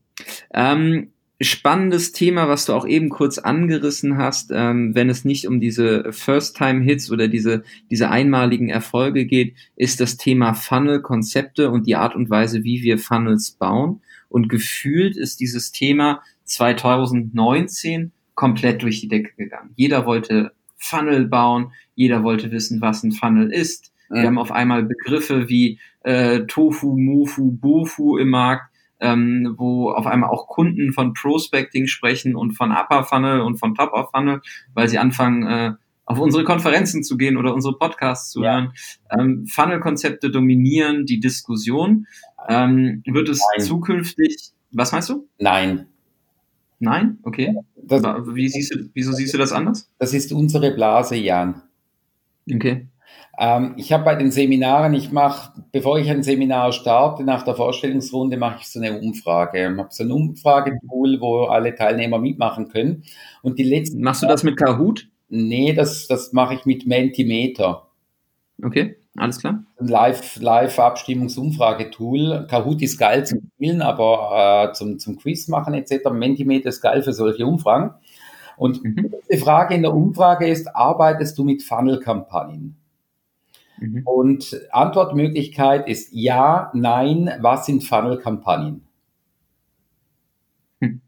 Ähm, spannendes Thema, was du auch eben kurz angerissen hast, ähm, wenn es nicht um diese First-Time-Hits oder diese, diese einmaligen Erfolge geht, ist das Thema Funnel-Konzepte und die Art und Weise, wie wir Funnels bauen. Und gefühlt ist dieses Thema 2019 komplett durch die Decke gegangen. Jeder wollte Funnel bauen, jeder wollte wissen, was ein Funnel ist. Wir haben auf einmal Begriffe wie äh, Tofu, Mofu, Bofu im Markt ähm, wo auf einmal auch Kunden von Prospecting sprechen und von Upper Funnel und von Top of Funnel, weil sie anfangen, äh, auf unsere Konferenzen zu gehen oder unsere Podcasts zu ja. hören. Ähm, Funnel-Konzepte dominieren die Diskussion. Ähm, wird es Nein. zukünftig, was meinst du? Nein. Nein? Okay. Das, Wie siehst du, wieso siehst du das anders? Das ist unsere Blase, Jan. Okay. Ähm, ich habe bei den Seminaren, ich mache, bevor ich ein Seminar starte, nach der Vorstellungsrunde mache ich so eine Umfrage. Ich habe so ein Umfragetool, wo alle Teilnehmer mitmachen können. Und die letzten. Machst du das mit Kahoot? Nee, das, das mache ich mit Mentimeter. Okay, alles klar. Ein Live, Live-Abstimmungsumfragetool. Kahoot ist geil zum Spielen, aber äh, zum, zum Quiz machen etc. Mentimeter ist geil für solche Umfragen. Und mhm. die Frage in der Umfrage ist, arbeitest du mit Funnel-Kampagnen? Mhm. Und Antwortmöglichkeit ist ja, nein, was sind Funnel-Kampagnen? Hm.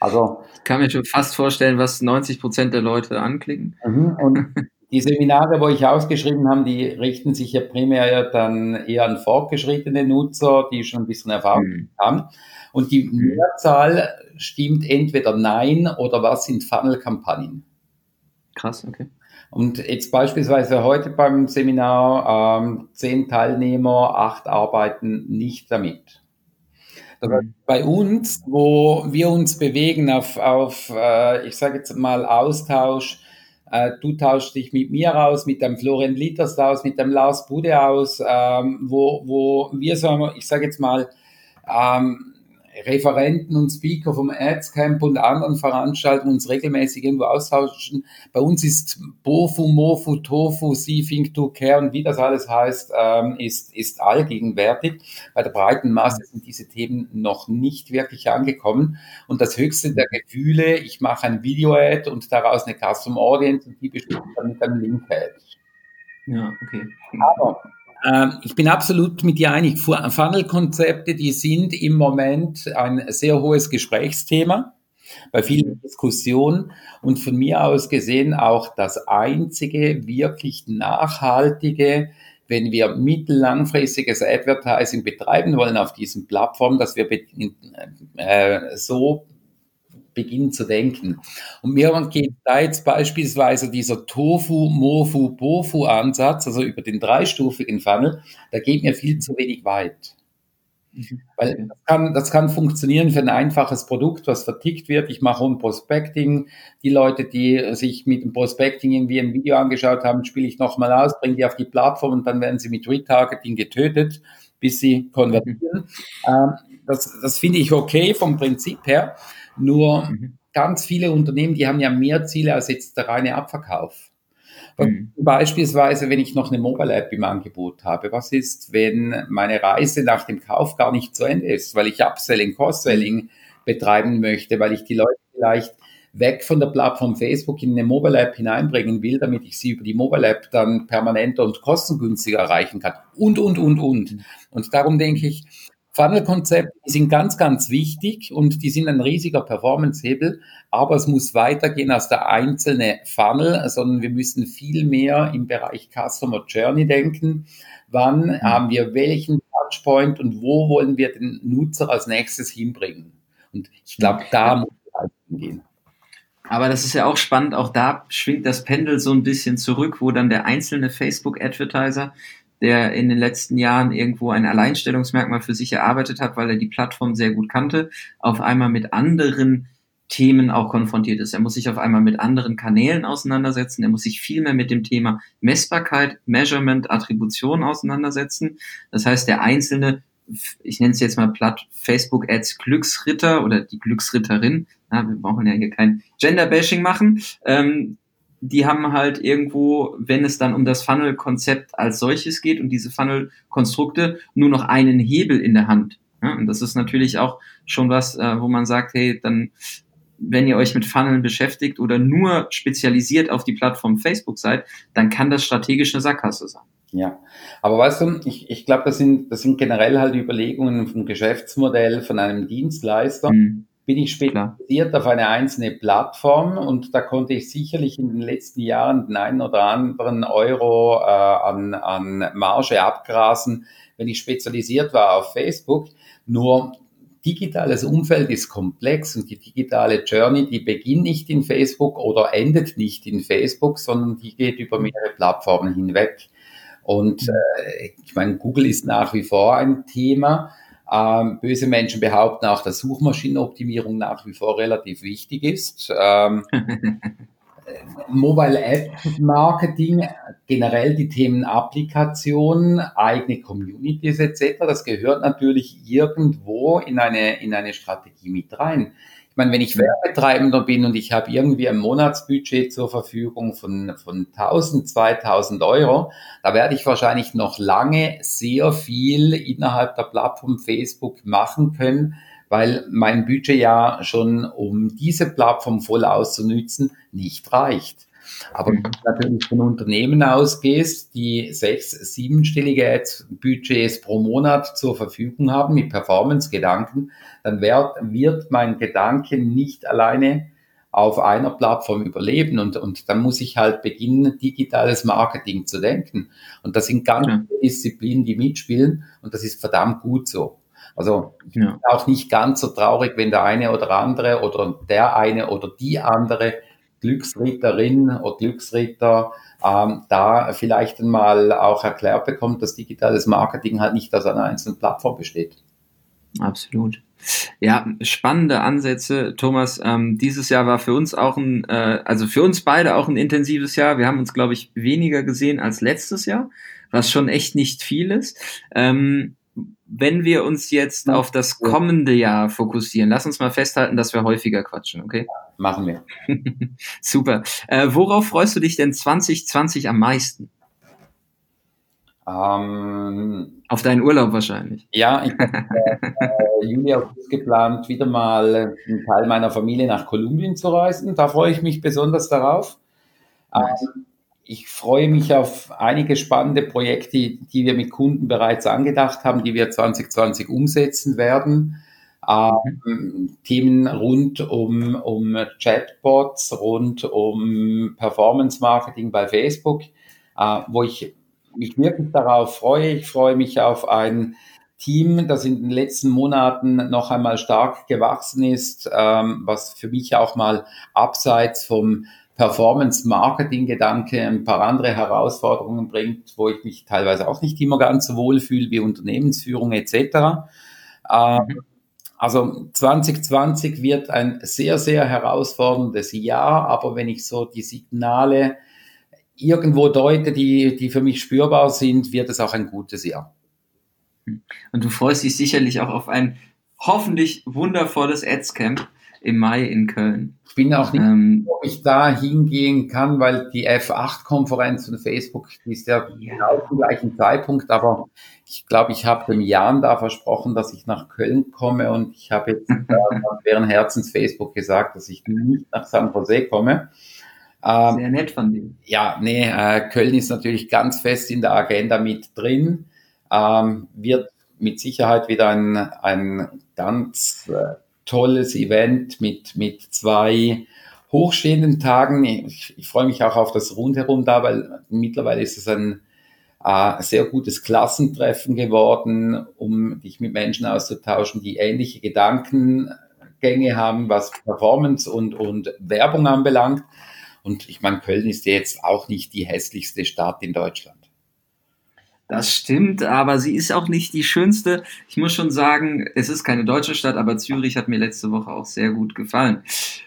Also, ich kann mir schon fast vorstellen, was 90 Prozent der Leute anklicken. Mhm. Und die Seminare, wo ich ausgeschrieben habe, die richten sich ja primär dann eher an fortgeschrittene Nutzer, die schon ein bisschen Erfahrung mhm. haben. Und die mhm. Mehrzahl stimmt entweder nein oder was sind Funnel-Kampagnen. Krass, okay. Und jetzt beispielsweise heute beim Seminar ähm, zehn Teilnehmer, acht arbeiten nicht damit. Mhm. Bei uns, wo wir uns bewegen auf, auf äh, ich sage jetzt mal, Austausch, äh, du tauschst dich mit mir aus, mit dem Florian Litters aus, mit dem Lars Bude aus, ähm, wo, wo wir so, ich sage jetzt mal, ähm, Referenten und Speaker vom Ads Camp und anderen Veranstaltungen uns regelmäßig irgendwo austauschen. Bei uns ist Bofu, Mofu, Tofu, See, Think, Do, Care und wie das alles heißt, ähm, ist, ist allgegenwärtig. Bei der breiten Masse sind diese Themen noch nicht wirklich angekommen. Und das höchste der Gefühle, ich mache ein Video-Ad und daraus eine Custom Audience und die bestimmt dann mit einem Link-Ad. Ja, okay. Aber ich bin absolut mit dir einig. Funnel-Konzepte, die sind im Moment ein sehr hohes Gesprächsthema bei vielen Diskussionen und von mir aus gesehen auch das einzige wirklich nachhaltige, wenn wir mittellangfristiges Advertising betreiben wollen auf diesen Plattformen, dass wir äh, so beginnen zu denken. Und mir geht da jetzt beispielsweise dieser Tofu, Mofu, Bofu Ansatz, also über den dreistufigen Funnel, da geht mir viel zu wenig weit. Mhm. Weil das kann, das kann funktionieren für ein einfaches Produkt, was vertickt wird. Ich mache ein Prospecting. Die Leute, die sich mit dem Prospecting irgendwie ein Video angeschaut haben, spiele ich nochmal aus, bringe die auf die Plattform und dann werden sie mit Retargeting getötet, bis sie konvertieren. Mhm. Ähm, das, das finde ich okay vom Prinzip her. Nur mhm. ganz viele Unternehmen, die haben ja mehr Ziele als jetzt der reine Abverkauf. Mhm. Beispielsweise, wenn ich noch eine Mobile App im Angebot habe, was ist, wenn meine Reise nach dem Kauf gar nicht zu Ende ist, weil ich Upselling, Cross-Selling betreiben möchte, weil ich die Leute vielleicht weg von der Plattform Facebook in eine Mobile App hineinbringen will, damit ich sie über die Mobile App dann permanenter und kostengünstiger erreichen kann. Und, und, und, und. Mhm. Und darum denke ich, Funnel-Konzepte sind ganz, ganz wichtig und die sind ein riesiger Performance-Hebel, aber es muss weitergehen als der einzelne Funnel, sondern wir müssen viel mehr im Bereich Customer Journey denken. Wann mhm. haben wir welchen Touchpoint und wo wollen wir den Nutzer als nächstes hinbringen? Und ich glaube, da muss es hingehen. Aber das ist ja auch spannend, auch da schwingt das Pendel so ein bisschen zurück, wo dann der einzelne Facebook-Advertiser der in den letzten Jahren irgendwo ein Alleinstellungsmerkmal für sich erarbeitet hat, weil er die Plattform sehr gut kannte, auf einmal mit anderen Themen auch konfrontiert ist. Er muss sich auf einmal mit anderen Kanälen auseinandersetzen. Er muss sich viel mehr mit dem Thema Messbarkeit, Measurement, Attribution auseinandersetzen. Das heißt, der Einzelne, ich nenne es jetzt mal platt, Facebook Ads Glücksritter oder die Glücksritterin, na, wir brauchen ja hier kein Gender-Bashing machen, ähm, die haben halt irgendwo, wenn es dann um das Funnel-Konzept als solches geht und diese Funnel-Konstrukte, nur noch einen Hebel in der Hand. Ja, und das ist natürlich auch schon was, äh, wo man sagt, hey, dann wenn ihr euch mit Funneln beschäftigt oder nur spezialisiert auf die Plattform Facebook seid, dann kann das strategisch eine Sackgasse sein. Ja, aber weißt du, ich, ich glaube, das sind, das sind generell halt Überlegungen vom Geschäftsmodell von einem Dienstleister. Mhm. Bin ich spezialisiert auf eine einzelne Plattform und da konnte ich sicherlich in den letzten Jahren den einen oder anderen Euro äh, an, an Marge abgrasen, wenn ich spezialisiert war auf Facebook. Nur digitales Umfeld ist komplex und die digitale Journey, die beginnt nicht in Facebook oder endet nicht in Facebook, sondern die geht über mehrere Plattformen hinweg. Und mhm. äh, ich meine, Google ist nach wie vor ein Thema. Ähm, böse Menschen behaupten auch, dass Suchmaschinenoptimierung nach wie vor relativ wichtig ist. Ähm, Mobile App Marketing, generell die Themen Applikation, eigene Communities etc., das gehört natürlich irgendwo in eine, in eine Strategie mit rein. Ich meine, wenn ich Werbetreibender bin und ich habe irgendwie ein Monatsbudget zur Verfügung von, von 1000, 2000 Euro, da werde ich wahrscheinlich noch lange sehr viel innerhalb der Plattform Facebook machen können, weil mein Budget ja schon, um diese Plattform voll auszunützen, nicht reicht. Aber wenn du natürlich von Unternehmen ausgehst, die sechs, siebenstellige Budgets pro Monat zur Verfügung haben mit Performance-Gedanken, dann wird, wird mein Gedanke nicht alleine auf einer Plattform überleben. Und, und dann muss ich halt beginnen, digitales Marketing zu denken. Und das sind ganz viele Disziplinen, die mitspielen. Und das ist verdammt gut so. Also ich bin auch nicht ganz so traurig, wenn der eine oder andere oder der eine oder die andere Glücksritterin oder Glücksritter ähm, da vielleicht einmal auch erklärt bekommt, dass digitales Marketing halt nicht aus einer einzelnen Plattform besteht. Absolut. Ja, spannende Ansätze, Thomas. Ähm, dieses Jahr war für uns auch ein, äh, also für uns beide auch ein intensives Jahr. Wir haben uns, glaube ich, weniger gesehen als letztes Jahr, was schon echt nicht viel ist. Ähm, wenn wir uns jetzt auf das kommende Jahr fokussieren, lass uns mal festhalten, dass wir häufiger quatschen, okay? Machen wir. Super. Äh, worauf freust du dich denn 2020 am meisten? Ähm, auf deinen Urlaub wahrscheinlich. Ja, ich habe äh, Juli August geplant, wieder mal einen Teil meiner Familie nach Kolumbien zu reisen. Da freue ich mich besonders darauf. Nice. Ähm, ich freue mich auf einige spannende Projekte, die wir mit Kunden bereits angedacht haben, die wir 2020 umsetzen werden. Ähm, Themen rund um, um Chatbots, rund um Performance Marketing bei Facebook, äh, wo ich mich wirklich darauf freue. Ich freue mich auf ein Team, das in den letzten Monaten noch einmal stark gewachsen ist, ähm, was für mich auch mal abseits vom Performance-Marketing-Gedanke ein paar andere Herausforderungen bringt, wo ich mich teilweise auch nicht immer ganz so wohl fühle wie Unternehmensführung etc. Ähm, also 2020 wird ein sehr, sehr herausforderndes Jahr, aber wenn ich so die Signale irgendwo deute, die, die für mich spürbar sind, wird es auch ein gutes Jahr. Und du freust dich sicherlich auch auf ein hoffentlich wundervolles Ads-Camp im Mai in Köln. Ich bin auch nicht, ähm, ob ich da hingehen kann, weil die F8-Konferenz von Facebook die ist ja genau zum gleichen Zeitpunkt, aber ich glaube, ich habe dem Jan da versprochen, dass ich nach Köln komme und ich habe jetzt äh, während Herzens Facebook gesagt, dass ich nicht nach San Jose komme. Ähm, Sehr nett von dir. Ja, nee, äh, Köln ist natürlich ganz fest in der Agenda mit drin, ähm, wird mit Sicherheit wieder ein, ein ganz äh, tolles Event mit, mit zwei hochstehenden Tagen. Ich, ich freue mich auch auf das Rundherum da, weil mittlerweile ist es ein äh, sehr gutes Klassentreffen geworden, um dich mit Menschen auszutauschen, die ähnliche Gedankengänge haben, was Performance und, und Werbung anbelangt. Und ich meine, Köln ist jetzt auch nicht die hässlichste Stadt in Deutschland Das stimmt, aber sie ist auch nicht die schönste. Ich muss schon sagen, es ist keine deutsche Stadt, aber Zürich hat mir letzte Woche auch sehr gut gefallen.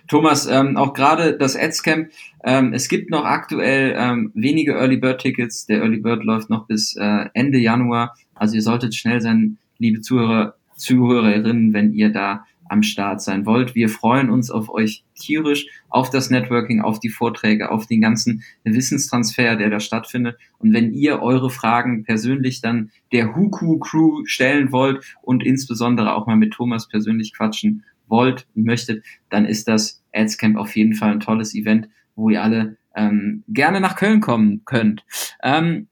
Thomas, ähm, auch gerade das Adscamp, ähm, es gibt noch aktuell ähm, wenige Early Bird Tickets. Der Early Bird läuft noch bis äh, Ende Januar. Also ihr solltet schnell sein, liebe Zuhörer, Zuhörerinnen, wenn ihr da am Start sein wollt. Wir freuen uns auf euch tierisch, auf das Networking, auf die Vorträge, auf den ganzen Wissenstransfer, der da stattfindet. Und wenn ihr eure Fragen persönlich dann der Huku Crew stellen wollt und insbesondere auch mal mit Thomas persönlich quatschen wollt und möchtet, dann ist das Adscamp auf jeden Fall ein tolles Event, wo ihr alle ähm, gerne nach Köln kommen könnt. Ähm,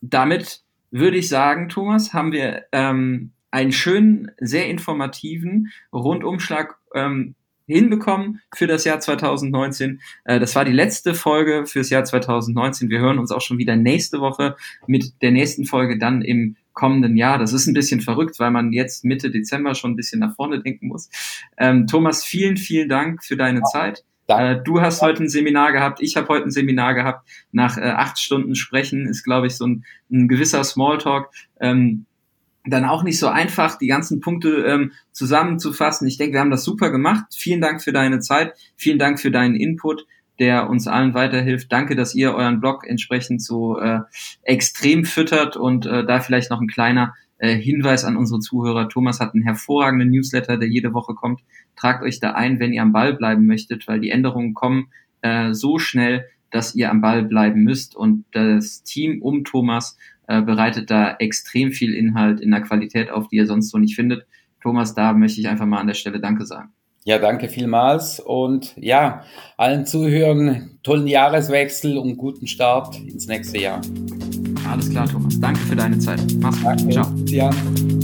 damit würde ich sagen, Thomas, haben wir ähm, einen schönen, sehr informativen Rundumschlag ähm, hinbekommen für das Jahr 2019. Äh, das war die letzte Folge fürs Jahr 2019. Wir hören uns auch schon wieder nächste Woche mit der nächsten Folge dann im kommenden Jahr. Das ist ein bisschen verrückt, weil man jetzt Mitte Dezember schon ein bisschen nach vorne denken muss. Ähm, Thomas, vielen, vielen Dank für deine ja, Zeit. Äh, du hast heute ein Seminar gehabt, ich habe heute ein Seminar gehabt. Nach äh, acht Stunden Sprechen ist, glaube ich, so ein, ein gewisser Smalltalk. Ähm, dann auch nicht so einfach, die ganzen Punkte ähm, zusammenzufassen. Ich denke, wir haben das super gemacht. Vielen Dank für deine Zeit. Vielen Dank für deinen Input, der uns allen weiterhilft. Danke, dass ihr euren Blog entsprechend so äh, extrem füttert und äh, da vielleicht noch ein kleiner äh, Hinweis an unsere Zuhörer. Thomas hat einen hervorragenden Newsletter, der jede Woche kommt. Tragt euch da ein, wenn ihr am Ball bleiben möchtet, weil die Änderungen kommen äh, so schnell, dass ihr am Ball bleiben müsst und das Team um Thomas äh, bereitet da extrem viel Inhalt in der Qualität auf, die ihr sonst so nicht findet. Thomas, da möchte ich einfach mal an der Stelle Danke sagen. Ja, danke vielmals und ja, allen Zuhörern tollen Jahreswechsel und guten Start ins nächste Jahr. Alles klar, Thomas. Danke für deine Zeit. Mach's gut. Ciao. Jan.